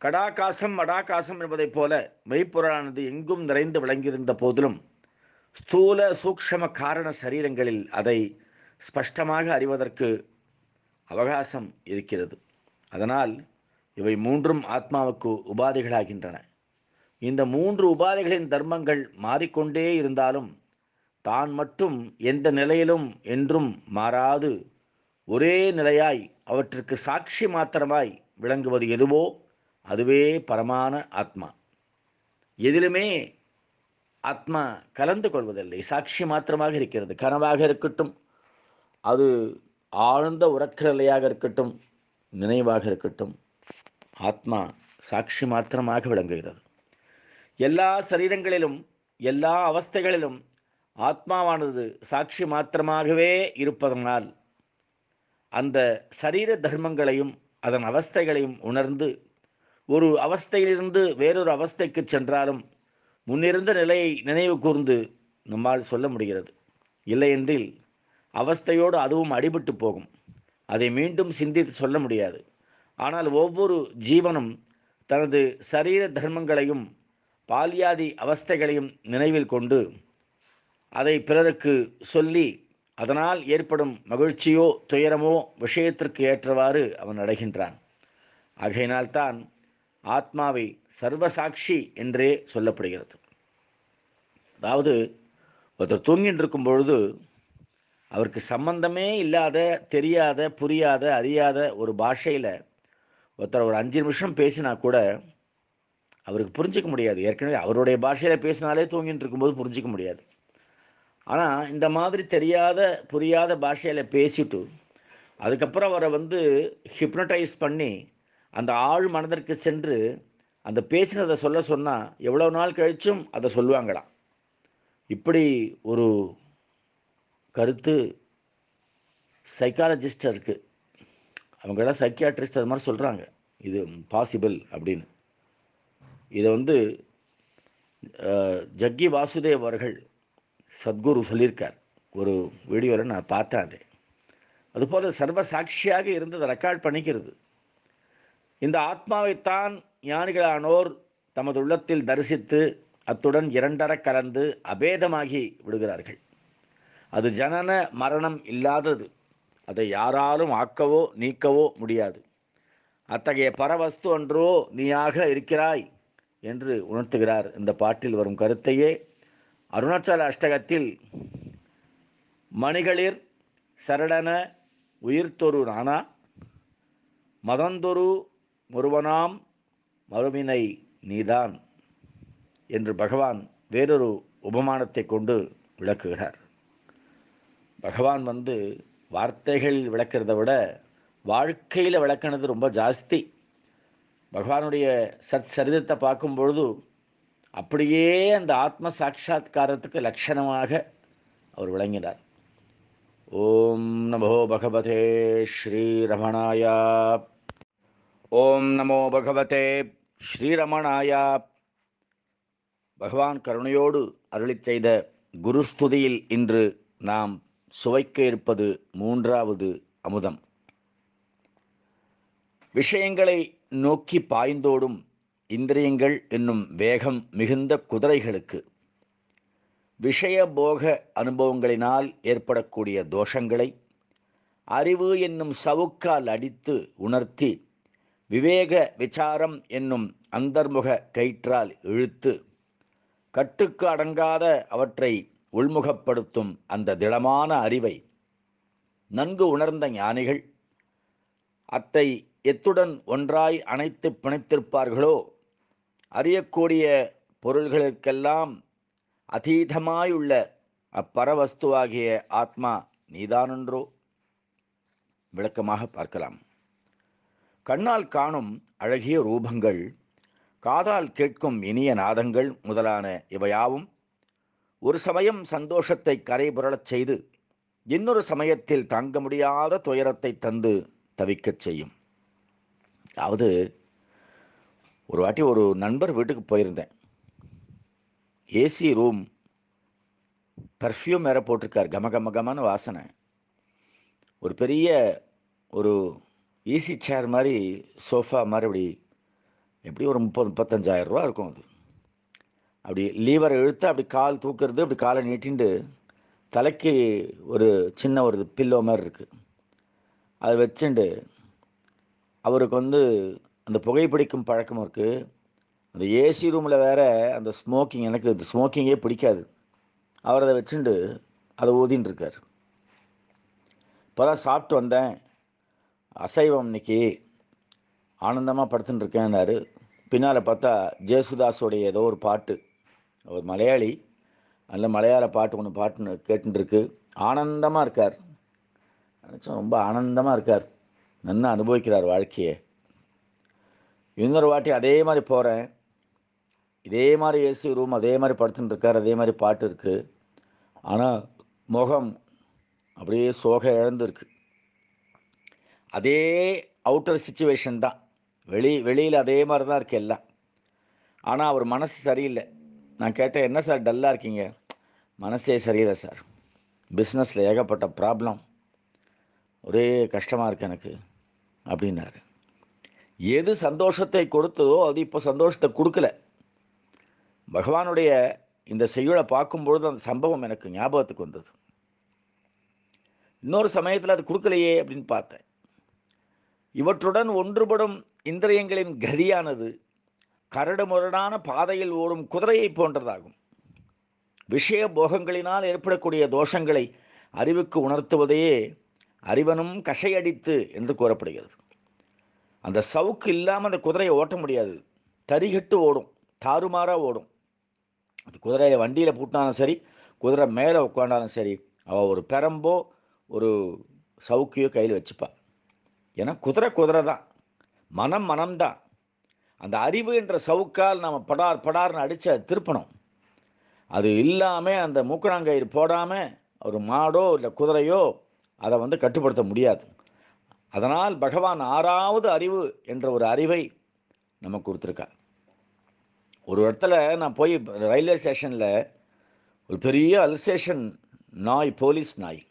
கடாகாசம் மடாகாசம் என்பதைப் போல மெய்ப்பொருளானது எங்கும் நிறைந்து விளங்கியிருந்த போதிலும் ஸ்தூல சூக்ஷம காரண சரீரங்களில் அதை ஸ்பஷ்டமாக அறிவதற்கு அவகாசம் இருக்கிறது. அதனால் இவை மூன்றும் ஆத்மாவுக்கு உபாதைகளாகின்றன. இந்த மூன்று உபாதைகளின் தர்மங்கள் மாறிக்கொண்டே இருந்தாலும் தான் மட்டும் எந்த நிலையிலும் என்றும் மாறாது. ஒரே நிலையாய் அவற்றிற்கு சாட்சி மாத்திரமாய் விளங்குவது எதுவோ அதுவே பரமான ஆத்மா. எதிலுமே ஆத்மா கலந்து கொள்வதில்லை. சாட்சி மாத்திரமாக இருக்கிறது. கனவாக இருக்கட்டும் அது ஆழ்ந்த உறக்க நிலையாக இருக்கட்டும் நினைவாக இருக்கட்டும் ஆத்மா சாட்சி மாத்திரமாக விளங்குகிறது. எல்லா சரீரங்களிலும் எல்லா அவஸ்தைகளிலும் ஆத்மாவானது சாட்சி மாத்திரமாகவே இருப்பதனால் அந்த சரீர தர்மங்களையும் அதன் அவஸ்தைகளையும் உணர்ந்து ஒரு அவஸ்தையிலிருந்து வேறொரு அவஸ்தைக்கு சென்றாலும் முன்னிருந்த நிலையை நினைவு கூர்ந்து நம்மால் சொல்ல முடிகிறது. இல்லையென்றில் அவஸ்தையோடு அதுவும் அடிபட்டு போகும். அதை மீண்டும் சிந்தித்து சொல்ல முடியாது. ஆனால் ஒவ்வொரு ஜீவனும் தனது சரீர தர்மங்களையும் பால்யாதி அவஸ்தைகளையும் நினைவில் கொண்டு அதை பிறருக்கு சொல்லி அதனால் ஏற்படும் மகிழ்ச்சியோ துயரமோ விஷயத்திற்கு ஏற்றவாறு அவன் அடைகின்றான். ஆகையினால்தான் ஆத்மாவை சர்வசாட்சி என்றே சொல்லப்படுகிறது. அதாவது ஒருத்தர் தூங்கிட்டு இருக்கும் பொழுது அவருக்கு சம்பந்தமே இல்லாத தெரியாத புரியாத அறியாத ஒரு பாஷையில் ஒருத்தர் ஒரு அஞ்சு நிமிஷம் பேசினா கூட அவருக்கு புரிஞ்சிக்க முடியாது. ஏற்கனவே அவருடைய பாஷையில் பேசினாலே தூங்கிட்டு இருக்கும்போது புரிஞ்சிக்க முடியாது. ஆனால் இந்த மாதிரி தெரியாத புரியாத பாஷையில் பேசிட்டு அதுக்கப்புறம் அவரை வந்து ஹிப்னடைஸ் பண்ணி அந்த ஆள் மனதிற்கு சென்று அந்த பேசினதை சொல்ல சொன்னால் எவ்வளோ நாள் கழிச்சும் அதை சொல்லுவாங்களாம். இப்படி ஒரு கருத்து சைக்காலஜிஸ்ட் இருக்குது அவங்களாம் சைக்கியாட்ரிஸ்ட் அது மாதிரி சொல்கிறாங்க இது பாசிபிள் அப்படின்னு. இதை வந்து ஜக்கி வாசுதேவ் அவர்கள் சத்குரு சொல்லியிருக்கார். ஒரு வீடியோவில் நான் பார்த்தேன் அது. அதுபோல் சர்வ சாட்சியாக இருந்து அதை ரெக்கார்ட் பண்ணிக்கிறது. இந்த ஆத்மாவைத்தான் ஞானிகளானோர் தமது உள்ளத்தில் தரிசித்து அத்துடன் இரண்டர கலந்து அபேதமாகி விடுகிறார்கள். அது ஜனன மரணம் இல்லாதது. அதை யாராலும் ஆக்கவோ நீக்கவோ முடியாது. அத்தகைய பரவஸ்து ஒன்றோ நீயாக இருக்கிறாய் என்று உணர்த்துகிறார் இந்த பாட்டில் வரும் கருத்தையே. அருணாச்சல அஷ்டகத்தில் மணிகளிர் சரடன உயிர்த்தொரு நானா? மதந்தொரு ஒருவனாம் மறுவினை நீதான் என்று பகவான் வேறொரு உபமானத்தை கொண்டு விளக்குகிறார். பகவான் வந்து வார்த்தைகள் விளக்கிறத விட வாழ்க்கையில் விளக்கினது ரொம்ப ஜாஸ்தி. பகவானுடைய சத் சரிதத்தை பார்க்கும் பொழுது அப்படியே அந்த ஆத்ம சாட்சா்காரத்துக்கு லட்சணமாக அவர் விளங்கினார். ஓம் நமோ பகவதே ஸ்ரீரமணாயா ஓம் நமோ பகவதே ஸ்ரீரமணாயா பகவான் கருணையோடு அருளிச் செய்த குருஸ்துதியில் இன்று நாம் சுவைக்க இருப்பது மூன்றாவது அமுதம். விஷயங்களை நோக்கி பாய்ந்தோடும் இந்திரியங்கள் என்னும் வேகம் மிகுந்த குதிரைகளுக்கு. விஷய போக அனுபவங்களினால் ஏற்படக்கூடிய தோஷங்களை அறிவு என்னும் சவுக்கால் அடித்து உணர்த்தி விவேக விசாரம் என்னும் அந்தர்முக கயிற்றால் இழுத்து கட்டுக்கு அடங்காத அவற்றை உள்முகப்படுத்தும் அந்த திடமான அறிவை நன்கு உணர்ந்த ஞானிகள் அத்தை எத்துடன் ஒன்றாய் அணைத்து பிணைத்திருப்பார்களோ? அறியக்கூடிய பொருள்களுக்கெல்லாம் அதீதமாயுள்ள அப்பரவஸ்துவாகிய ஆத்மா நீதானன்றோ? விளக்கமாக பார்க்கலாம். கண்ணால் காணும் அழகிய ரூபங்கள் காதால் கேட்கும் இனிய நாதங்கள் முதலான இவையாவும் ஒரு சமயம் சந்தோஷத்தை கரைபுரளச் செய்து இன்னொரு சமயத்தில் தாங்க முடியாத துயரத்தை தந்து தவிக்கச் செய்யும். அதாவது ஒரு வாட்டி ஒரு நண்பர் வீட்டுக்கு போயிருந்தேன். ஏசி ரூம் பர்ஃப்யூம் வேற போட்டிருக்கார் கம கம கமன்னு வாசனை. ஒரு பெரிய ஒரு ஈஸி சேர் மாதிரி சோஃபா மாதிரி அப்படி எப்படி ஒரு முப்பது முப்பத்தஞ்சாயிரம் ரூபா இருக்கும் அது. அப்படி லீவரை இழுத்து அப்படி கால் தூக்குறது அப்படி காலை நீட்டிண்டு தலைக்கு ஒரு சின்ன ஒரு பில்லோ மாதிரி இருக்குது அதை வச்சுண்டு அவருக்கு வந்து அந்த புகைப்பிடிக்கும் பழக்கம் இருக்குது அந்த ஏசி ரூமில் வேற அந்த ஸ்மோக்கிங் எனக்கு இந்த ஸ்மோக்கிங்கே பிடிக்காது. அவர் அதை வச்சுண்டு அதை ஊதின்னு இருக்கார். இப்போ தான் சாப்பிட்டு வந்தேன். அசைவம் இன்னைக்கு. ஆனந்தமாக படுத்துட்டுருக்கேன்னாரு பின்னால் பார்த்தா ஜேசுதாஸோடைய ஏதோ ஒரு பாட்டு. அவர் மலையாளி. நல்ல மலையாள பாட்டு ஒன்று பாட்டுன்னு கேட்டுருக்கு ஆனந்தமாக இருக்கார். நினச்சா ரொம்ப ஆனந்தமாக இருக்கார். நல்லா அனுபவிக்கிறார் வாழ்க்கையை. இன்னொரு வாட்டி அதே மாதிரி போகிறேன் இதே மாதிரி ஏசி ரூம் அதே மாதிரி படுத்துட்டு இருக்கார். அதே மாதிரி பாட்டு இருக்குது ஆனால் முகம் அப்படியே சோக இழந்துருக்கு. அதே அவுட்டர் சுச்சுவேஷன் தான். வெளி வெளியில் அதே மாதிரி தான் இருக்குது எல்லாம். ஆனால் அவர் மனசு சரியில்லை. நான் கேட்டேன் என்ன சார் டல்லாக இருக்கீங்க? மனசே சரியில்லை சார். பிஸ்னஸில் ஏகப்பட்ட ப்ராப்ளம். ஒரே கஷ்டமாக இருக்கு எனக்கு அப்படின்னாரு. எது சந்தோஷத்தை கொடுத்ததோ அது இப்போ சந்தோஷத்தை கொடுக்கல. பகவானுடைய இந்த செய்யுளை பார்க்கும்பொழுது அந்த சம்பவம் எனக்கு ஞாபகத்துக்கு வந்தது. இன்னொரு சமயத்தில் அது கொடுக்கலையே அப்படின்னு பார்த்தேன். இவற்றுடன் ஒன்றுபடும் இந்திரியங்களின் கதியானது கரடு முரடான பாதையில் ஓடும் குதிரையை போன்றதாகும். விஷய போகங்களினால் ஏற்படக்கூடிய தோஷங்களை அறிவுக்கு உணர்த்துவதையே அறிவனும் கசையடித்து என்று கூறப்படுகிறது. அந்த சவுக்கு இல்லாமல் அந்த குதிரையை ஓட்ட முடியாது. தரிகட்டு ஓடும் தாறுமாறாக ஓடும். அந்த குதிரையை வண்டியில் பூட்டினாலும் சரி குதிரை மேலே உட்காண்டாலும் சரி அவள் ஒரு பெரம்போ ஒரு சவுக்கியோ கையில் வச்சுப்பாள் ஏன்னா குதிரை குதிரை தான் மனம் மனம்தான். அந்த அறிவு என்ற சவுக்கால் நாம் படார் படார்னு அடித்த திருப்பணும். அது இல்லாமல் அந்த மூக்கணாங்கயிறு போடாமல் ஒரு மாடோ இல்லை குதிரையோ அதை வந்து கட்டுப்படுத்த முடியாது. அதனால் பகவான் ஆறாவது அறிவு என்ற ஒரு அறிவை நமக்கு கொடுத்துருக்கார். ஒரு இடத்துல நான் போய் ரயில்வே ஸ்டேஷனில் ஒரு பெரிய அல்சேஷன் நாய் போலீஸ் நாய்.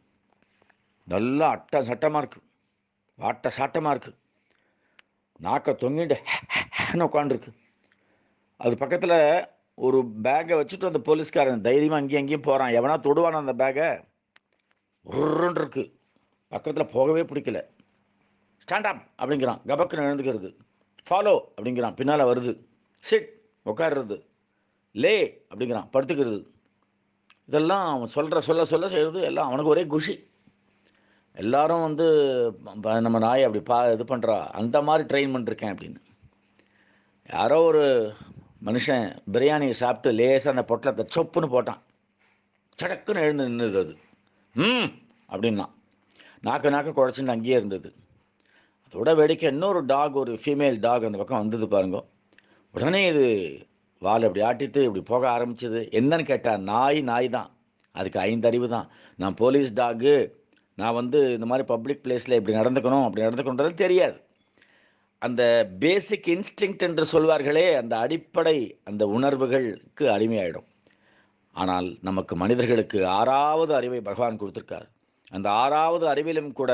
நல்லா அட்ட சட்டமாக இருக்குது வாட்ட சாட்டமாக இருக்குது நாக்க தொங்கிட்டு உட்காந்துருக்கு அது பக்கத்தில் ஒரு பேக்கை வச்சுட்டு அந்த போலீஸ்காரன் தைரியமாக அங்கேயும் அங்கேயும் போகிறான் எவனா தொடுவான் அந்த பேக்கை உருன்னு இருக்கு. பக்கத்தில் போகவே பிடிக்கல. ஸ்டாண்ட் அப் அப்படிங்கிறான். கபக்குன்னு எழுந்துக்கிறது. ஃபாலோ அப்படிங்கிறான். பின்னால் வருது. சிட் உட்காருறது லே அப்படிங்கிறான். படுத்துக்கிறது. இதெல்லாம் அவன் சொல்கிற சொல்ல சொல்ல செய்கிறது எல்லாம் அவனுக்கு ஒரே குஷி. எல்லாரும் வந்து நம்ம நாய் அப்படி பா இது பண்ணுறா அந்த மாதிரி ட்ரெயின் பண்ணிருக்கேன் அப்படின்னு. யாரோ ஒரு மனுஷன் பிரியாணியை சாப்பிட்டு லேசாக அந்த பொட்டலத்தை சொப்புன்னு போட்டான். சடக்குன்னு எழுந்து நின்றுது அது. ம் அப்படின்னா. நாக்கு நாக்கு குழச்சின்னு அங்கேயே இருந்தது. அதோட வேடிக்கை இன்னொரு டாக் ஒரு ஃபீமேல் டாக் அந்த பக்கம் வந்தது பாருங்க. உடனே இது வால் இப்படி ஆட்டிட்டு இப்படி போக ஆரம்பிச்சது. என்னன்னு கேட்டால் நாய் நாய் தான். அதுக்கு ஐந்து அறிவு தான். நான் போலீஸ் டாகு நான் வந்து இந்த மாதிரி பப்ளிக் பிளேஸில் இப்படி நடந்துக்கணும் அப்படி நடந்துக்கணுன்றது தெரியாது. அந்த பேசிக் இன்ஸ்டிங்க்ட் என்று சொல்வார்களே அந்த அடிப்படை அந்த உணர்வுகளுக்கு அடிமையாயிடும். ஆனால் நமக்கு மனிதர்களுக்கு ஆறாவது அறிவை பகவான் கொடுத்துருக்கார். அந்த ஆறாவது அறிவிலும் கூட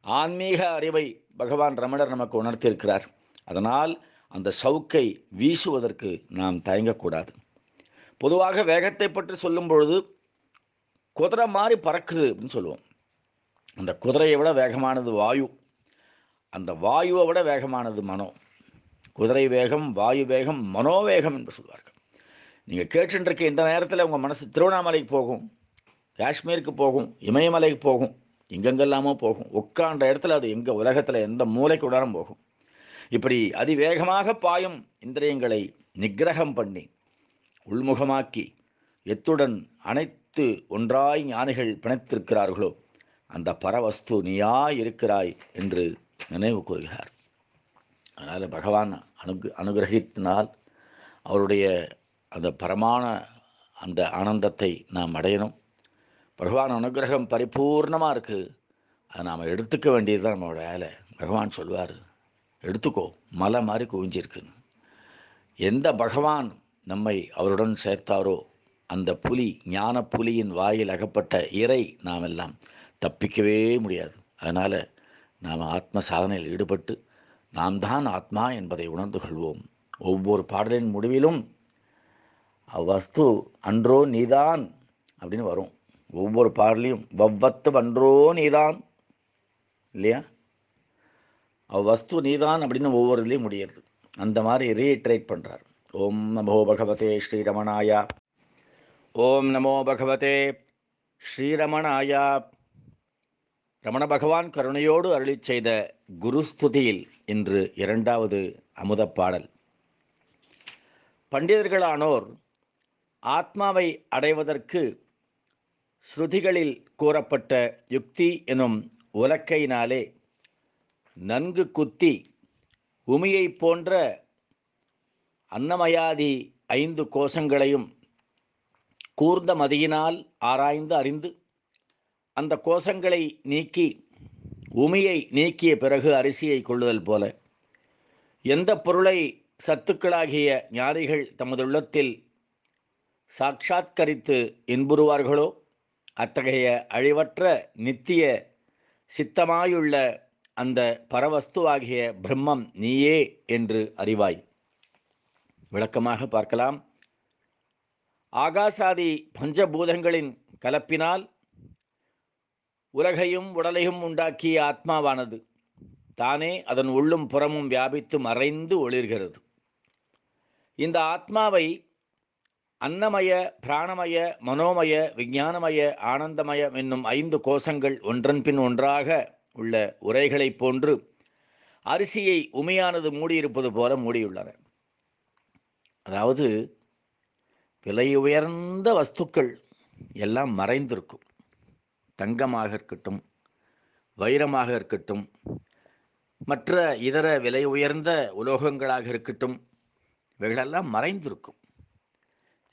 ஆன்மீக அறிவை பகவான் ரமணர் நமக்கு உணர்த்தியிருக்கிறார். அதனால் அந்த சவுக்கை வீசுவதற்கு நாம் தயங்கக்கூடாது. பொதுவாக வேகத்தை பற்றி சொல்லும் பொழுது குதிரை மாதிரி பறக்குது அப்படின்னு சொல்லுவோம். அந்த குதிரையை விட வேகமானது வாயு. அந்த வாயுவை விட வேகமானது மனோ. குதிரை வேகம் வாயு வேகம் மனோவேகம் என்று சொல்வார்கள். நீங்கள் கேட்டுருக்க இந்த நேரத்தில் உங்கள் மனசு திருவண்ணாமலைக்கு போகும் காஷ்மீருக்கு போகும் இமயமலைக்கு போகும் எங்கெங்கெல்லாமோ போகும். உட்காண்ட இடத்துல அது எங்கே உலகத்தில் எந்த மூலைக்கு உடனும் போகும். இப்படி அதிவேகமாக பாயும் இந்திரியங்களை நிகிரகம் பண்ணி உள்முகமாக்கி எத்துடன் அனைத்து ஒன்றாய் ஞானிகள் பிணைத்திருக்கிறார்களோ அந்த பரவஸ்து நீயா இருக்கிறாய் என்று நினைவு கூறுகிறார். அதனால் பகவான் அனுகு அனுகிரகித்தினால் அவருடைய அந்த பரமான அந்த ஆனந்தத்தை நாம் அடையணும். பகவான் அனுகிரகம் பரிபூர்ணமாக இருக்குது அதை நாம் எடுத்துக்க வேண்டியது தான் நம்மளோட வேலை. பகவான் சொல்வார் எடுத்துக்கோ மலை மாதிரி குவிஞ்சிருக்குன்னு எந்த பகவான் நம்மை அவருடன் சேர்த்தாரோ அந்த புலி ஞான புலியின் வாயில் அகப்பட்ட இறை நாம் எல்லாம் தப்பிக்கவே முடியாது. அதனால் நாம் ஆத்ம சாதனையில் ஈடுபட்டு நாம் தான் ஆத்மா என்பதை உணர்ந்து கொள்வோம். ஒவ்வொரு பாடலின் முடிவிலும் அவ்வஸ்து அன்றோ நீதான் அப்படின்னு வரும். ஒவ்வொரு பாடலையும் வவ்வத்து அன்றோ நீதான் இல்லையா? அவ்வஸ்து நீதான் அப்படின்னு ஒவ்வொரு இதுலேயும் முடியறது. அந்த மாதிரி ரீட்ரேட் பண்ணுறார் ஓம் நமோ பகவதே ஸ்ரீரமணாயா. ஓம் நமோ பகவதே ஸ்ரீரமணாயா. ரமண பகவான் கருணையோடு அருளி செய்த குருஸ்துதியில் இன்று இரண்டாவது அமுதப் பாடல் பண்டிதர்களானோர் ஆத்மாவை அடைவதற்கு ஸ்ருதிகளில் கூறப்பட்ட யுக்தி எனும் உலக்கையினாலே நன்கு குத்தி உமியை போன்ற அன்னமயாதி ஐந்து கோஷங்களையும் கூர்ந்த மதியினால் ஆராய்ந்து அறிந்து அந்த கோஷங்களை நீக்கி உமியை நீக்கிய பிறகு அரிசியை கொள்ளுதல் போல எந்த பொருளை சத்துக்களாகிய ஞானிகள் தமது உள்ளத்தில் சாட்சாத்கரித்து இன்புறுவார்களோ அத்தகைய அழிவற்ற நித்திய சித்தமாயுள்ள அந்த பரவஸ்துவாகிய பிரம்மம் நீயே என்று அறிவாய். விளக்கமாக பார்க்கலாம். ஆகாசாதி பஞ்சபூதங்களின் கலப்பினால் உலகையும் உடலையும் உண்டாக்கிய ஆத்மாவானது தானே அதன் உள்ளும் புறமும் வியாபித்து மறைந்து ஒளிர்கிறது. இந்த ஆத்மாவை அன்னமய பிராணமய மனோமய விஞ்ஞானமய ஆனந்தமயம் என்னும் ஐந்து கோஷங்கள் ஒன்றன்பின் ஒன்றாக உள்ள உரைகளைப் போன்று அரிசியை உமையானது மூடியிருப்பது போல மூடியுள்ளன. அதாவது விலை உயர்ந்த வஸ்துக்கள் எல்லாம் மறைந்திருக்கும். தங்கமாக இருக்கட்டும் வைரமாக இருக்கட்டும் மற்ற இதர விலை உயர்ந்த உலோகங்களாக இருக்கட்டும் இவைகளெல்லாம் மறைந்திருக்கும்.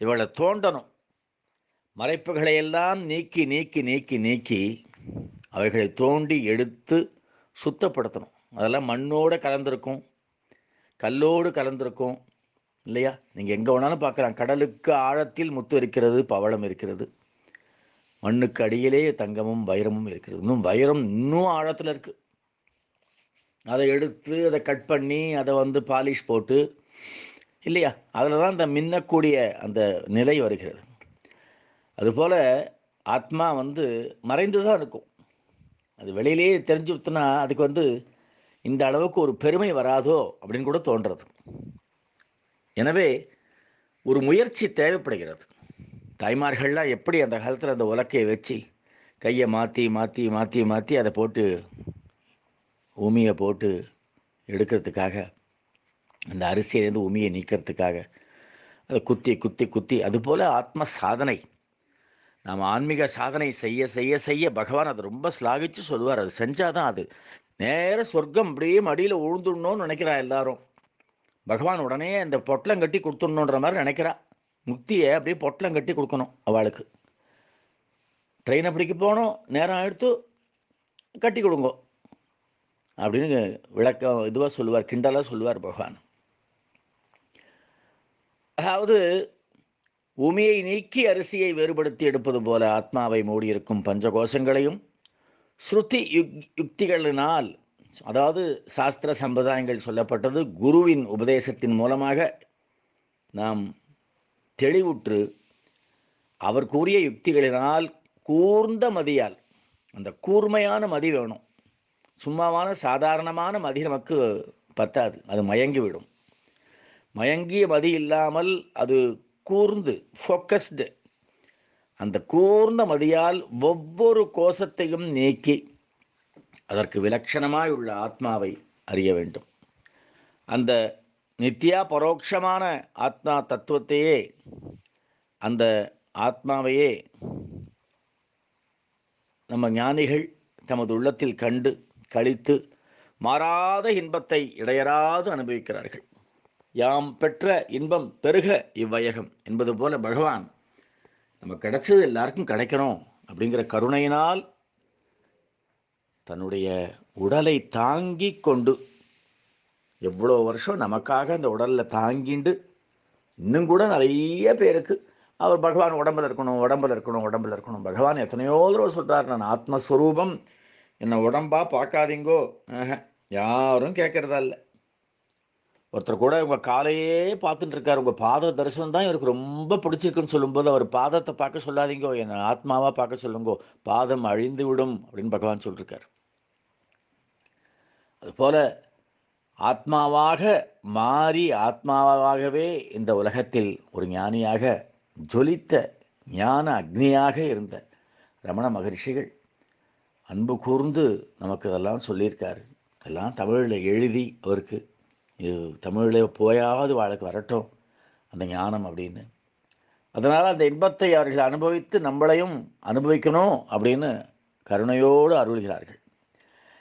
இவளை தோண்டணும். மறைப்புகளை எல்லாம் நீக்கி நீக்கி நீக்கி நீக்கி அவைகளை தோண்டி எடுத்து சுத்தப்படுத்தணும். அதெல்லாம் மண்ணோடு கலந்திருக்கும் கல்லோடு கலந்திருக்கும் இல்லையா? நீங்கள் எங்கே வேணாலும் பார்க்கலாம். கடலுக்கு ஆழத்தில் முத்து இருக்கிறது பவளம் இருக்கிறது. மண்ணுக்கு அடியிலே தங்கமும் வைரமும் இருக்கிறது. இன்னும் வைரம் இன்னும் ஆழத்தில் இருக்குது அதை எடுத்து அதை கட் பண்ணி அதை வந்து பாலிஷ் போட்டு இல்லையா? அதில் தான் அந்த மின்னக்கூடிய அந்த நிலை வருகிறது. அதுபோல் ஆத்மா வந்து மறைந்து தான் இருக்கும். அது வெளியிலேயே தெரிஞ்சு விட்டுனா அதுக்கு வந்து இந்த அளவுக்கு ஒரு பெருமை வராதோ அப்படின்னு கூட தோன்றது. எனவே ஒரு முயற்சி தேவைப்படுகிறது. தாய்மார்கள்லாம் எப்படி அந்த காலத்தில் அந்த உலக்கையை வச்சு கையை மாற்றி மாற்றி மாற்றி மாற்றி அதை போட்டு உமியை போட்டு எடுக்கிறதுக்காக அந்த அரிசியிலேருந்து உமியை நீக்கிறதுக்காக அதை குத்தி குத்தி குத்தி அதுபோல் ஆத்ம சாதனை. நாம் ஆன்மீக சாதனை செய்ய செய்ய செய்ய பகவான் அதை ரொம்ப ஸ்லாகிச்சு சொல்லுவார். அது செஞ்சாதான் அது. நேர சொர்க்கம் அப்படியே மடியில் உழுந்துடணும்னு நினைக்கிறா எல்லாரும். பகவான் உடனே அந்த பொட்டலம் கட்டி கொடுத்துடணுன்ற மாதிரி நினைக்கிறா. முக்தியை அப்படியே பொட்டலம் கட்டி கொடுக்கணும் அவளுக்கு. ட்ரெயினை பிடிக்க போகணும் நேரம் எடுத்து கட்டி கொடுங்கோ. அப்படின்னு விளக்கம் இதுவாக சொல்லுவார் கிண்டலாக சொல்லுவார் பகவான். அதாவது உமியை நீக்கி அரிசியை வேறுபடுத்தி எடுப்பது போல ஆத்மாவை மூடியிருக்கும் பஞ்சகோஷங்களையும் ஸ்ருதி யுக் யுக்திகளினால் அதாவது சாஸ்திர சம்பிரதாயங்கள் சொல்லப்பட்டது குருவின் உபதேசத்தின் மூலமாக நாம் தெளிவுற்று அவர் கூறிய யுக்திகளினால் கூர்ந்த மதியால் அந்த கூர்மையான மதி வேணும். சும்மாவான சாதாரணமான மதி நமக்கு பத்தாது அது மயங்கிவிடும். மயங்கிய மதி இல்லாமல் அது கூர்ந்து ஃபோக்கஸ்டு அந்த கூர்ந்த மதியால் ஒவ்வொரு கோஷத்தையும் நீக்கி அதற்கு விலட்சணமாய் உள்ள ஆத்மாவை அறிய வேண்டும். அந்த நித்யா பரோட்சமான ஆத்மா தத்துவத்தையே அந்த ஆத்மாவையே நம்ம ஞானிகள் தமது உள்ளத்தில் கண்டு கழித்து மாறாத இன்பத்தை இடையராது அனுபவிக்கிறார்கள். யாம் பெற்ற இன்பம் பெருக இவ்வையகம் என்பது போல பகவான் நம்ம கிடைச்சது எல்லாருக்கும் கிடைக்கணும் அப்படிங்கிற கருணையினால் தன்னுடைய உடலை தாங்கி கொண்டு எவ்வளோ வருஷம் நமக்காக அந்த உடலில் தாங்கிண்டு இன்னும் கூட நிறைய பேருக்கு அவர் பகவான் உடம்புல இருக்கணும் உடம்புல இருக்கணும் உடம்புல இருக்கணும். பகவான் எத்தனையோ தடவை சொல்கிறார் நான் ஆத்மஸ்வரூபம் என்னை உடம்பா பார்க்காதீங்கோ. ஆஹ, யாரும் கேட்கறதா இல்லை. ஒருத்தர் கூட உங்கள் காலையே பார்த்துட்டு இருக்கார். உங்கள் பாத தரிசனம் தான் இவருக்கு ரொம்ப பிடிச்சிருக்குன்னு சொல்லும்போது அவர் பாதத்தை பார்க்க சொல்லாதீங்கோ என்னை ஆத்மாவாக பார்க்க சொல்லுங்கோ. பாதம் அழிந்து விடும் அப்படின்னு பகவான் சொல்லியிருக்கார் அதுபோல் ஆத்மாவாக மாறி ஆத்மாவாகவே இந்த உலகத்தில் ஒரு ஞானியாக ஜொலித்த ஞான அக்னியாக இருந்த ரமண மகரிஷிகள் அன்பு கூர்ந்து நமக்கு இதெல்லாம் சொல்லியிருக்காரு. எல்லாம் தமிழில் எழுதி அவருக்கு இது தமிழில் போயாவது வாழ்க்கை வரட்டும் அந்த ஞானம் அப்படின்னு. அதனால் அந்த இன்பத்தை அவர்கள் அனுபவித்து நம்மளையும் அனுபவிக்கணும் அப்படின்னு கருணையோடு அருள்கிறார்கள்.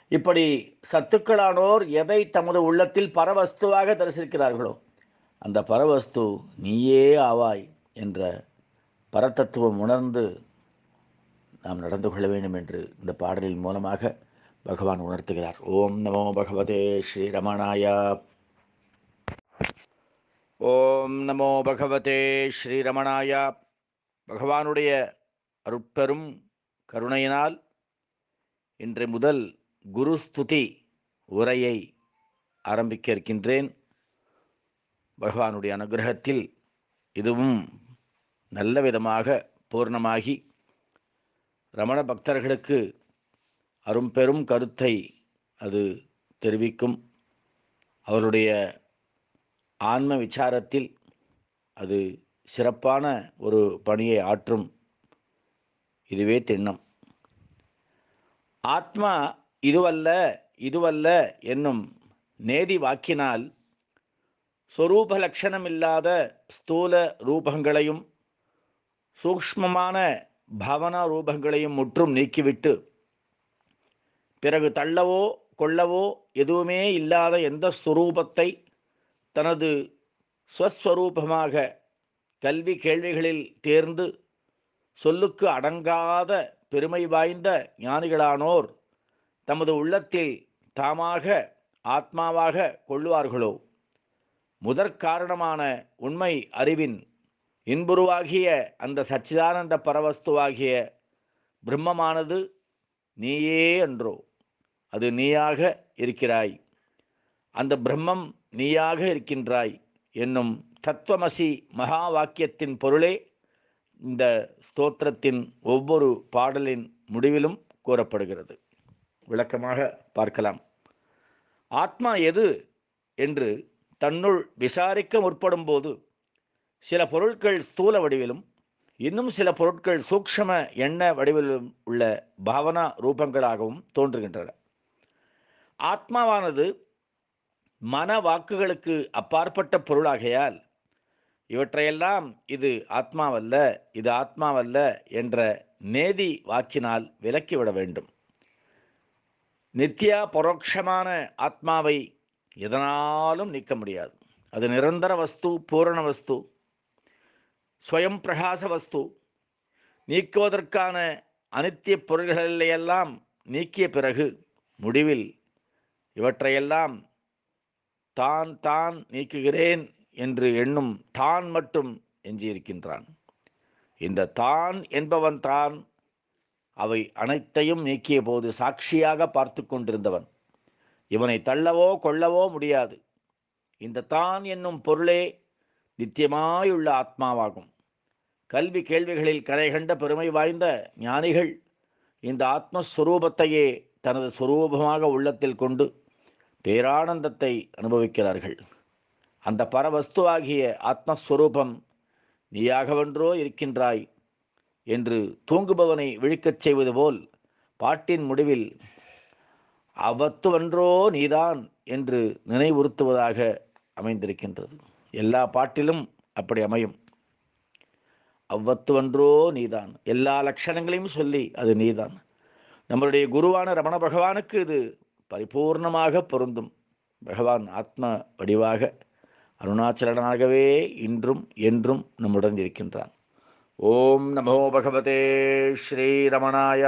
இப்படி சத்துக்களானோர் எதை தமது உள்ளத்தில் பரவஸ்துவாக தரிசிக்கிறார்களோ அந்த பரவஸ்து நீயே ஆவாய் என்ற பரதத்துவம் உணர்ந்து நாம் நடந்து கொள்ள வேண்டும் என்று இந்த பாடலின் மூலமாக பகவான் உணர்த்துகிறார். ஓம் நமோ பகவதே ஸ்ரீரமணாயா. ஓம் நமோ பகவதே ஸ்ரீரமணாயா. பகவானுடைய அருட்பெரும் கருணையினால் இன்று முதல் குருஸ்துதி உரையை ஆரம்பிக்க இருக்கின்றேன் பகவானுடைய அனுகிரகத்தில் இதுவும் நல்ல விதமாக பூர்ணமாகி ரமண பக்தர்களுக்கு அரும்பெரும் கருத்தை அது தெரிவிக்கும். அவருடைய ஆன்ம விசாரத்தில் அது சிறப்பான ஒரு பணியை ஆற்றும் இதுவே திண்ணம். ஆத்மா இதுவல்ல இதுவல்ல என்னும் நேதி வாக்கினால் சொரூப லட்சணமில்லாத ஸ்தூல ரூபங்களையும் சூக்ஷ்மமான பாவனா ரூபங்களையும் முற்றும் நீக்கிவிட்டு பிறகு தள்ளவோ கொள்ளவோ எதுவுமே இல்லாத எந்த ஸ்வரூபத்தை தனது ஸ்வஸ்வரூபமாக கல்வி கேள்விகளில் தேர்ந்து சொல்லுக்கு அடங்காத பெருமை வாய்ந்த ஞானிகளானோர் தமது உள்ளத்தில் தாமாக ஆத்மாவாக கொள்ளுவார்களோ? முதற்காரணமான உண்மை அறிவின் இன்புருவாகிய அந்த சச்சிதானந்த பரவஸ்துவாகிய பிரம்மமானது நீயே என்றோ அது நீயாக இருக்கிறாய். அந்த பிரம்மம் நீயாக இருக்கின்றாய் என்னும் தத்துவமசி மகா வாக்கியத்தின் பொருளே இந்த ஸ்தோத்திரத்தின் ஒவ்வொரு பாடலின் முடிவிலும் கூறப்படுகிறது. விளக்கமாக பார்க்கலாம். ஆத்மா எது என்று தன்னுள் விசாரிக்க முற்படும் போது சில பொருட்கள் ஸ்தூல வடிவிலும் இன்னும் சில பொருட்கள் சூக்ஷம எண்ண வடிவிலும் உள்ள பாவனா ரூபங்களாகவும் தோன்றுகின்றன. ஆத்மாவானது மன வாக்குகளுக்கு அப்பாற்பட்ட பொருளாகையால் இவற்றையெல்லாம் இது ஆத்மாவல்ல இது ஆத்மாவல்ல என்ற நேதி வாக்கினால் விலக்கிவிட வேண்டும். நித்யா பரோட்சமான ஆத்மாவை எதனாலும் நீக்க முடியாது. அது நிரந்தர வஸ்து பூரண வஸ்து ஸ்வயம் பிரகாச வஸ்து. நீக்குவதற்கான அனித்திய பொருள்களையெல்லாம் நீக்கிய பிறகு முடிவில் இவற்றையெல்லாம் தான் தான் நீக்குகிறேன் என்று எண்ணும் தான் மட்டும் எஞ்சியிருக்கின்றான். இந்த தான் என்பவன் தான் அவை அனைத்தையும் நீக்கிய போது சாட்சியாக பார்த்து கொண்டிருந்தவன். இவனை தள்ளவோ கொள்ளவோ முடியாது. இந்த தான் என்னும் பொருளே நித்தியமாயுள்ள ஆத்மாவாகும். கல்வி கேள்விகளில் கரை கண்ட பெருமை வாய்ந்த ஞானிகள் இந்த ஆத்மஸ்வரூபத்தையே தனது சுரூபமாக உள்ளத்தில் கொண்டு பேரானந்தத்தை அனுபவிக்கிறார்கள். அந்த பரவஸ்துவாகிய ஆத்மஸ்வரூபம் நீயாகவென்றோ இருக்கின்றாய். என்று தூங்குபவனை விழிக்கச் செய்வது போல் பாட்டின் முடிவில் அவத்துவன்றோ நீதான் என்று நினைவுறுத்துவதாக அமைந்திருக்கின்றது. எல்லா பாட்டிலும் அப்படி அமையும். அவ்வத்துவன்றோ நீதான் எல்லா லட்சணங்களையும் சொல்லி அது நீதான். நம்மளுடைய குருவான ரமண பகவானுக்கு இது பரிபூர்ணமாக பொருந்தும். பகவான் ஆத்ம வடிவாக அருணாச்சலனாகவே இன்றும் என்றும் நம்முடன் இருக்கின்றான். ॐ नमो भगवते श्रीरमणाय।